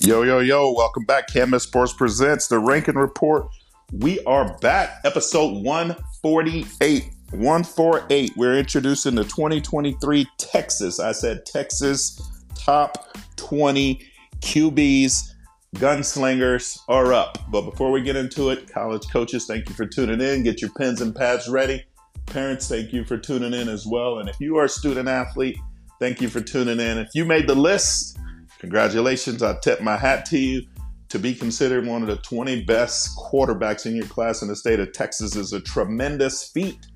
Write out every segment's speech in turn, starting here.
Yo, yo, yo, welcome back. Can't Miss Sports presents the Ranking Report. We are back, episode 148. 148. We're introducing the 2023 Texas. I said Texas top 20 QBs, gunslingers are up. But before we get into it, college coaches, thank you for tuning in. Get your pens and pads ready. Parents, thank you for tuning in as well. And if you are a student athlete, thank you for tuning in. If you made the list, congratulations. I tip my hat to you. To be considered one of the 20 best quarterbacks in your class in the state of Texas is a tremendous feat.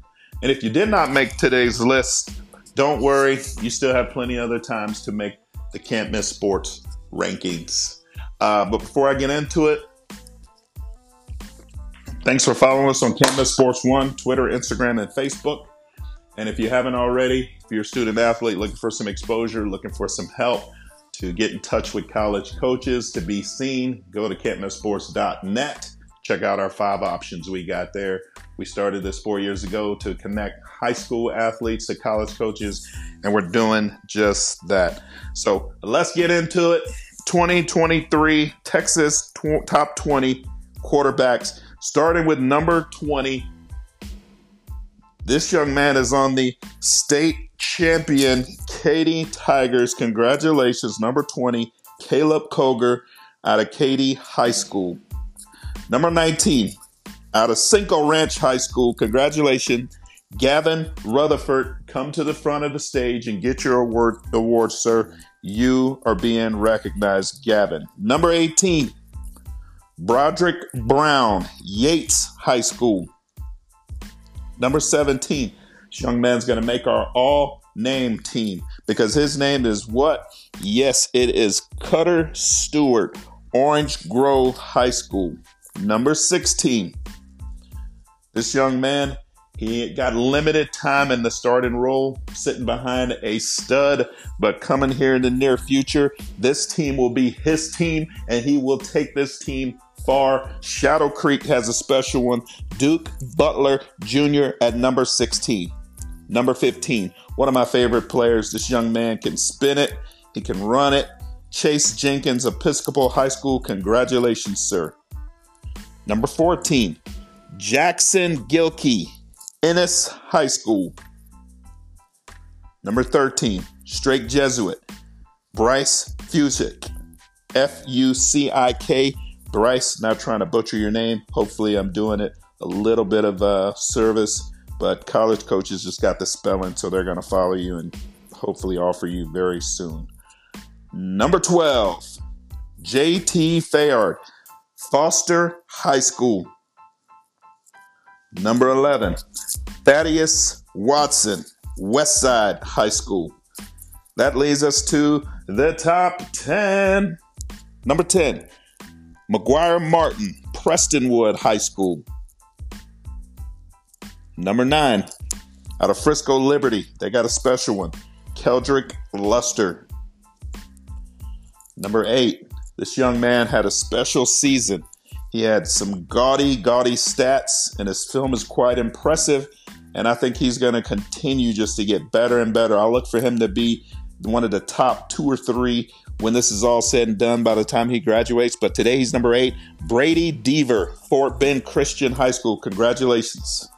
And if you did not make today's list, don't worry, you still have plenty other times to make the Can't Miss Sports rankings. Uh, but before I get into it, thanks for following us on Can't Miss Sports One, Twitter, Instagram, and Facebook. And if you haven't already, if you're a student athlete looking for some exposure, looking for some help to get in touch with college coaches, to be seen, go to can'tmissports.net. Check out our five options we got there. We started this four years ago to connect high school athletes to college coaches, and we're doing just that. So let's get into it. 2023 Texas tw- top 20 quarterbacks, starting with number 20. This young man is on the state champion Katy Tigers. Congratulations, number 20, Caleb Koger out of Katy High School. Number 19, out of Cinco Ranch High School. Congratulations, Gavin Rutherford. Come to the front of the stage and get your award, award, sir. You are being recognized, Gavin. Number 18, Broderick Brown, Yates High School. Number 17, this young man's going to make our all name team because his name is what? Yes, it is Cutter Stewart, Orange Grove High School. Number 16, this young man, he got limited time in the starting role, sitting behind a stud, but coming here in the near future, this team will be his team, and he will take this team far. Shadow Creek has a special one. Duke Butler Jr. at number 16. Number 15, one of my favorite players. This young man can spin it, he can run it. Chase Jenkins, Episcopal High School. Congratulations, sir. Number 14, Jackson Gilkey, Ennis High School. Number 13, Strake Jesuit, Bryce Fucik, F U C I K. Bryce, not trying to butcher your name. Hopefully, I'm doing it a little bit of uh, service, but college coaches just got the spelling, so they're going to follow you and hopefully offer you very soon. Number 12, JT Fayard, Foster High School. Number 11, Thaddeus Watson, Westside High School. That leads us to the top 10. Number 10, McGuire Martin, Prestonwood High School. Number 9, out of Frisco Liberty, they got a special one, Keldrick Luster. Number 8, this young man had a special season he had some gaudy, gaudy stats, and his film is quite impressive. And I think he's going to continue just to get better and better. I look for him to be one of the top two or three when this is all said and done by the time he graduates. But today he's number eight, Brady Deaver, Fort Bend Christian High School. Congratulations.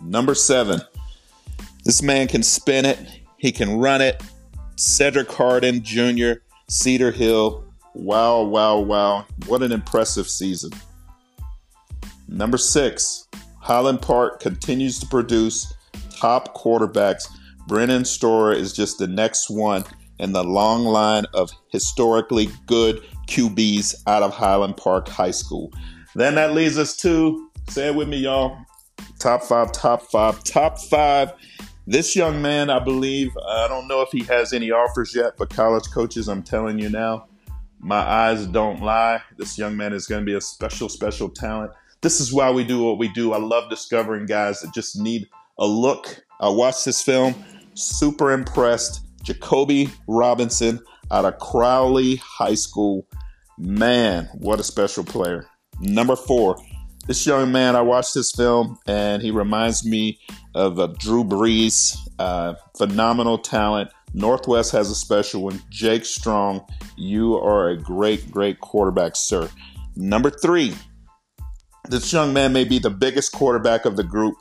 Number seven, this man can spin it, he can run it. Cedric Harden Jr., Cedar Hill, Wow, wow, wow. What an impressive season. Number six, Highland Park continues to produce top quarterbacks. Brennan Storer is just the next one in the long line of historically good QBs out of Highland Park High School. Then that leads us to, say it with me, y'all, top five, top five, top five. This young man, I believe, I don't know if he has any offers yet, but college coaches, I'm telling you now, my eyes don't lie. This young man is going to be a special, special talent. This is why we do what we do. I love discovering guys that just need a look. I watched this film, super impressed. Jacoby Robinson out of Crowley High School. Man, what a special player. Number four, this young man, I watched this film and he reminds me of uh, Drew Brees. Uh, phenomenal talent, Northwest has a special one. Jake Strong, you are a great, great quarterback, sir. Number three, this young man may be the biggest quarterback of the group,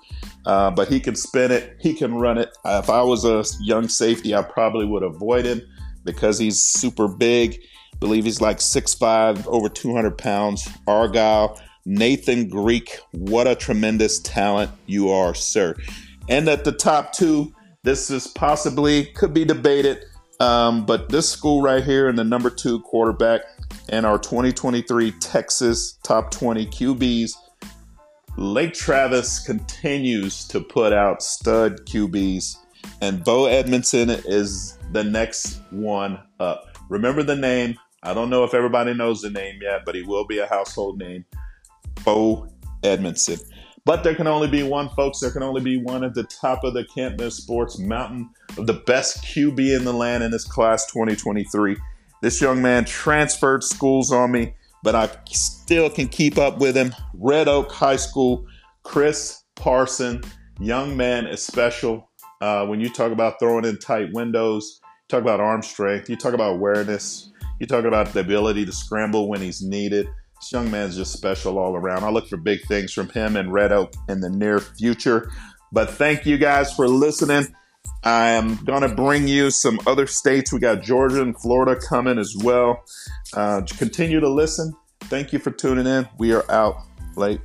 uh, but he can spin it, he can run it. Uh, if I was a young safety, I probably would avoid him because he's super big. I believe he's like 6'5, over 200 pounds. Argyle, Nathan Greek, what a tremendous talent you are, sir. And at the top two, this is possibly could be debated, um, but this school right here in the number two quarterback and our 2023 Texas top 20 QBs. Lake Travis continues to put out stud QBs, and Bo Edmondson is the next one up. Remember the name. I don't know if everybody knows the name yet, but he will be a household name. Bo Edmondson. But there can only be one, folks. There can only be one at the top of the Miss Sports mountain of the best QB in the land in this class 2023. This young man transferred schools on me, but I still can keep up with him. Red Oak High School, Chris Parson, young man is special. Uh, when you talk about throwing in tight windows, talk about arm strength, you talk about awareness, you talk about the ability to scramble when he's needed. This young man's just special all around. I look for big things from him and Red Oak in the near future. But thank you guys for listening. I am going to bring you some other states. We got Georgia and Florida coming as well. Uh, continue to listen. Thank you for tuning in. We are out late.